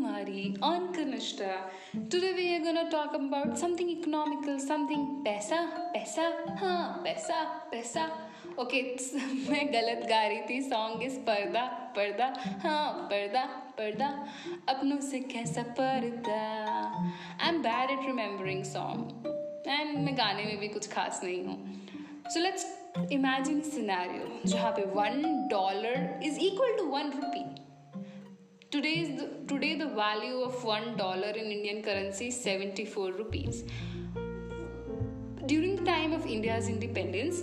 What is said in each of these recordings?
Kumari on Kanishta. Today we are gonna talk about something economical, something पैसा पैसा हाँ पैसा पैसा ओके मैं गलत गा रही थी सॉन्ग इस पर्दा पर्दा हाँ पर्दा पर्दा. अपनों से कैसा पर्दा? I am bad at remembering song and मैं गाने में भी कुछ खास नहीं हूँ. सो लेट्स इमेजिन सिनेरियो जहाँ पे one dollar is equal to one rupee Today's the, today the value of one dollar in Indian currency is 74 rupees. During time of India's independence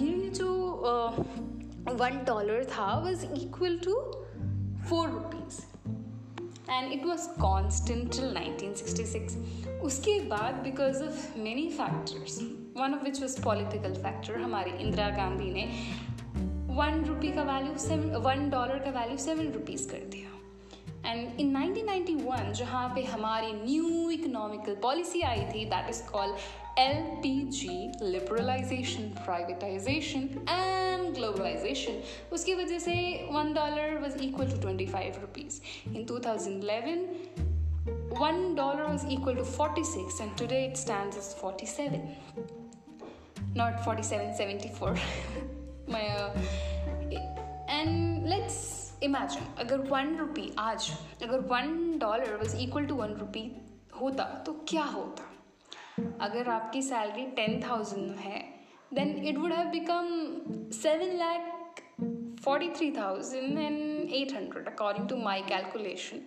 ये जो uh, वन डॉलर था was equal to four rupees and it was constant till nineteen sixty six उसके बाद because of many factors one of which was political factor हमारे इंदिरा गांधी ने one rupee का value seven one dollar का value seven rupees कर दिया। And in 1991 जहाँ पे हमारी न्यू इकोनॉमिकल पॉलिसी आई थी that is called L P G liberalisation privatisation and globalisation उसकी वजह से one dollar was equal to twenty five rupees in two thousand eleven one dollar was equal to 46 and today it stands as 47 not 4774 my uh, imagine अगर one rupee आज, अगर one dollar was equal to one rupee होता तो क्या होता? अगर आपकी salary ten thousand है then it would have become seven lakh forty three thousand and eight hundred according to my calculation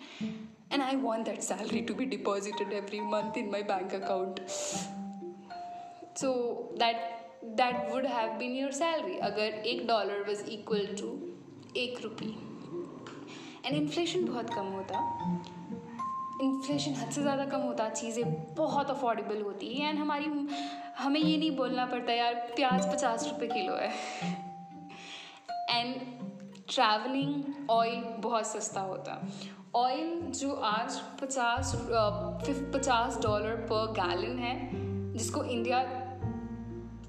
and I want that salary to be deposited every month in my bank account so that that would have been your salary अगर एक डॉलर was equal to एक rupee and inflation बहुत कम होता। Inflation हद से ज़्यादा कम होता, चीज़ें बहुत अफोर्डेबल होती। एंड हमारी, हमें ये नहीं बोलना पड़ता, यार, प्याज पचास रुपये किलो है। एंड ट्रैवलिंग ऑयल बहुत सस्ता होता। ऑयल जो आज पचास पचास डॉलर पर गैलन है, जिसको India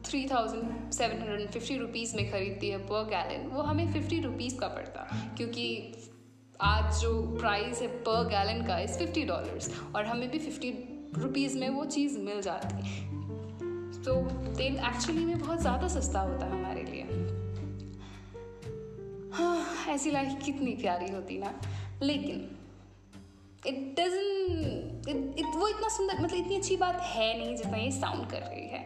three thousand seven hundred and fifty rupees में ख़रीदती है पर गैलन वो हमें फिफ्टी रुपीज़ का पड़ता। क्योंकि आज जो प्राइस है पर गैलन का इज़ फिफ्टी डॉलर्स और हमें भी फिफ्टी रुपीज़ में वो चीज़ मिल जाती। तो तेल एक्चुअली में बहुत ज़्यादा सस्ता होता है हमारे लिए। हाँ ऐसी लाइफ कितनी प्यारी होती ना। लेकिन इट डजन वो इतना सुंदर मतलब इतनी अच्छी बात है नहीं जितना ये साउंड कर रही है।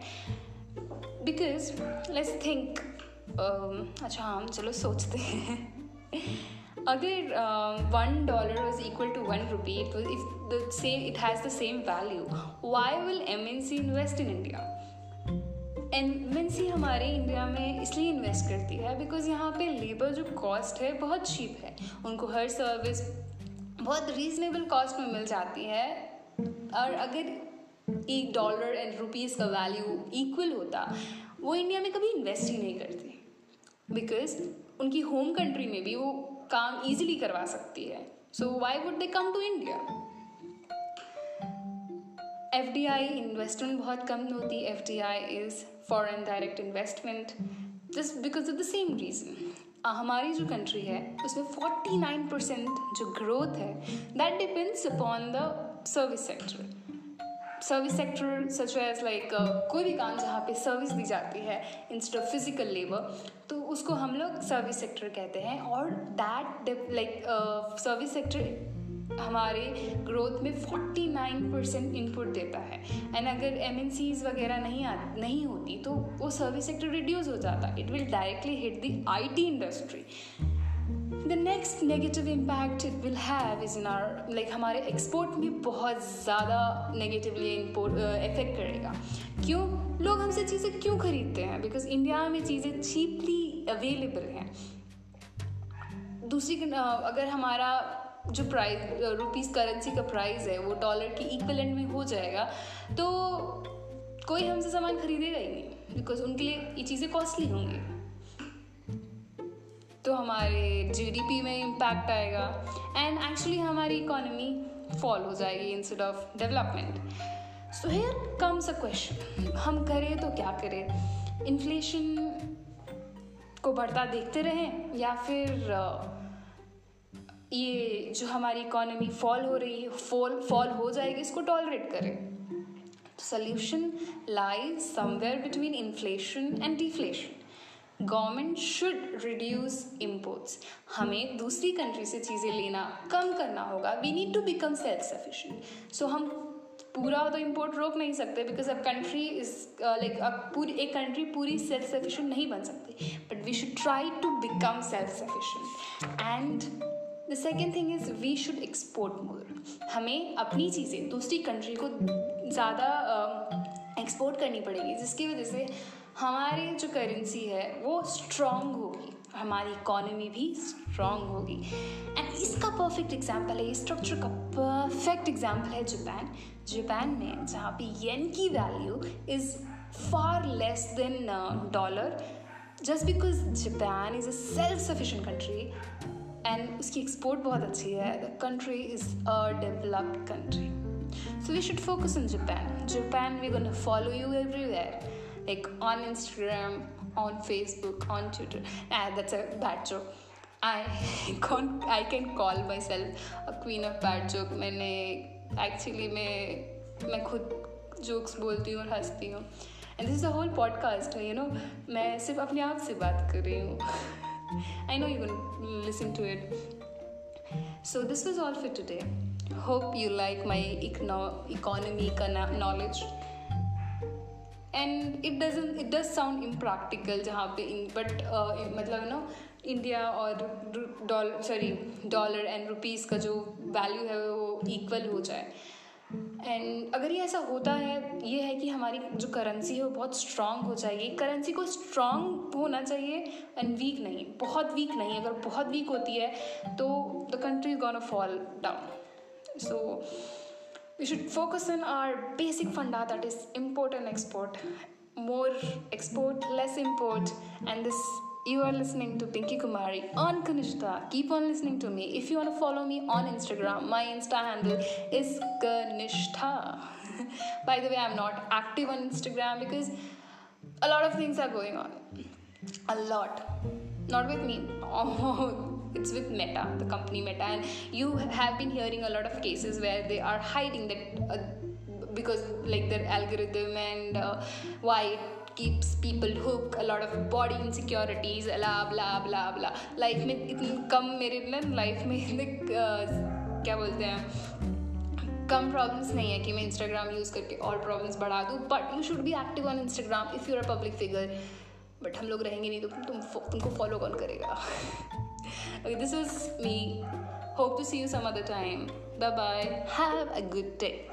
बिकॉज़ लेट्स थिंक अच्छा हम चलो सोचते हैं। अगर one dollar was equal to one rupee it if the same it has the same value why will M N C invest in India M N C हमारे इंडिया में इसलिए invest करती है बिकॉज़ यहाँ पे लेबर जो cost है, बहुत चीप है। उनको हर सर्विस बहुत रीजनेबल कॉस्ट में मिल जाती है। और अगर एक डॉलर एंड रुपीज़ का वैल्यू इक्वल होता, वो इंडिया में कभी इन्वेस्ट ही नहीं करती। बिकॉज़ उनकी होम कंट्री में भी वो काम इजीली करवा सकती है। So why would they come to India F D I investment बहुत कम होती। F D I is foreign direct investment just because of the same reason हमारी जो कंट्री है, उसमें 49 परसेंट जो ग्रोथ है that depends upon the service sector service sector such as like कोई भी काम जहाँ पे सर्विस दी जाती है इंस्टेड ऑफ़ फ़िज़िकल लेबर तो उसको हम लोग सर्विस सेक्टर कहते हैं। और दैट लाइक सर्विस सेक्टर हमारे ग्रोथ में 49 परसेंट इनपुट देता है। एंड अगर एम वगैरह नहीं आ, नहीं होती तो वो सर्विस सेक्टर रिड्यूस हो जाता। It will directly hit the IT industry the next negative impact it will have is in our like हमारे एक्सपोर्ट में बहुत ज़्यादा नेगेटिवली इफ़ेक्ट करेगा। क्यों? लोग हमसे चीज़ें क्यों खरीदते हैं? बिकॉज़ इंडिया में चीज़ें चीपली अवेलेबल हैं। दूसरी अगर हमारा जो प्राइस रुपीज़ करेंसी का प्राइस है, वो डॉलर की इक्वलेंट में हो जाएगा तो कोई हमसे सामान खरीदेगा ही नहीं। बिकॉज़ उनके लिए ये चीज़ें कॉस्टली होंगी। तो हमारे जीडीपी में इम्पैक्ट आएगा। एंड एक्चुअली हमारी इकोनॉमी फॉल हो जाएगी instead of development so here comes a question हम करें तो क्या करें? इन्फ्लेशन को बढ़ता देखते रहें या फिर, ये जो हमारी इकोनॉमी फॉल हो रही है फॉल फॉल हो जाएगी, इसको टॉलरेट करें। Solution lies somewhere between inflation and deflation government should reduce imports. हमें दूसरी कंट्री से चीज़ें लेना कम करना होगा। We need to become self sufficient so हम पूरा तो इम्पोर्ट रोक नहीं सकते बिकॉज़ अब कंट्री इज़ लाइक अब पूरी एक कंट्री पूरी सेल्फ सफिशिएंट नहीं बन सकती। But we should try to become self sufficient and the second thing is we should export more हमें अपनी चीज़ें दूसरी कंट्री को ज़्यादा एक्सपोर्ट uh, करनी पड़ेगी जिसकी वजह से हमारी जो करेंसी है वो स्ट्रॉन्ग होगी। हमारी इकोनॉमी भी स्ट्रॉन्ग होगी। एंड इसका परफेक्ट एग्ज़ाम्पल है स्ट्रक्चर का परफेक्ट एग्ज़ाम्पल है जापान जापान में जहाँ पे येन की value is far less than dollar just because Japan is a self sufficient country and उसकी एक्सपोर्ट बहुत अच्छी है। The country is a developed country so we should focus in Japan. Japan, we gonna follow you everywhere, like on Instagram, on Facebook, on Twitter. Ah, that's a bad joke. I can't. I can call myself a queen of bad joke. मैंने actually मैं मैं खुद jokes बोलती हूँ और हंसती हूँ and this is the whole podcast you know मैं सिर्फ़ अपने आप से बात कर रही हूँ I know you listen to it so this was all for today hope you like my economy का knowledge and it doesn't it does sound impractical जहाँ पे बट uh, मतलब नो इंडिया और dollar sorry dollar and rupees का जो value है वो equal हो जाए। एंड अगर ये ऐसा होता है ये है कि हमारी जो करेंसी है वो बहुत स्ट्रांग हो जाएगी। करेंसी को स्ट्रांग होना चाहिए एंड वीक नहीं बहुत वीक नहीं। अगर बहुत वीक होती है तो the country gonna fall down so we should focus on our basic funda that is import and export more export less import and this you are listening to Pinky Kumari on Kanishta. Keep on listening to me. If you want to follow me on Instagram, my Insta handle is Kanishta. By the way, I'm not active on Instagram because a lot of things are going on. A lot. Not with me. Oh, it's with Meta, the company Meta. And you have been hearing a lot of cases where they are hiding that. Uh, because like their algorithm and uh, why it keeps people hooked a lot of body insecurities blah blah blah blah life में इतनी कम मेरे ना life में इतने क्या बोलते हैं कम प्रॉब्लम्स नहीं है कि मैं इंस्टाग्राम यूज़ करके और प्रॉब्लम्स बढ़ा दूँ but you should be active on Instagram if you're a public figure but हम लोग रहेंगे नहीं तो तुम तुमको फॉलो कौन करेगा Okay, this is me. Hope to see you some other time. Bye bye. Have a good day.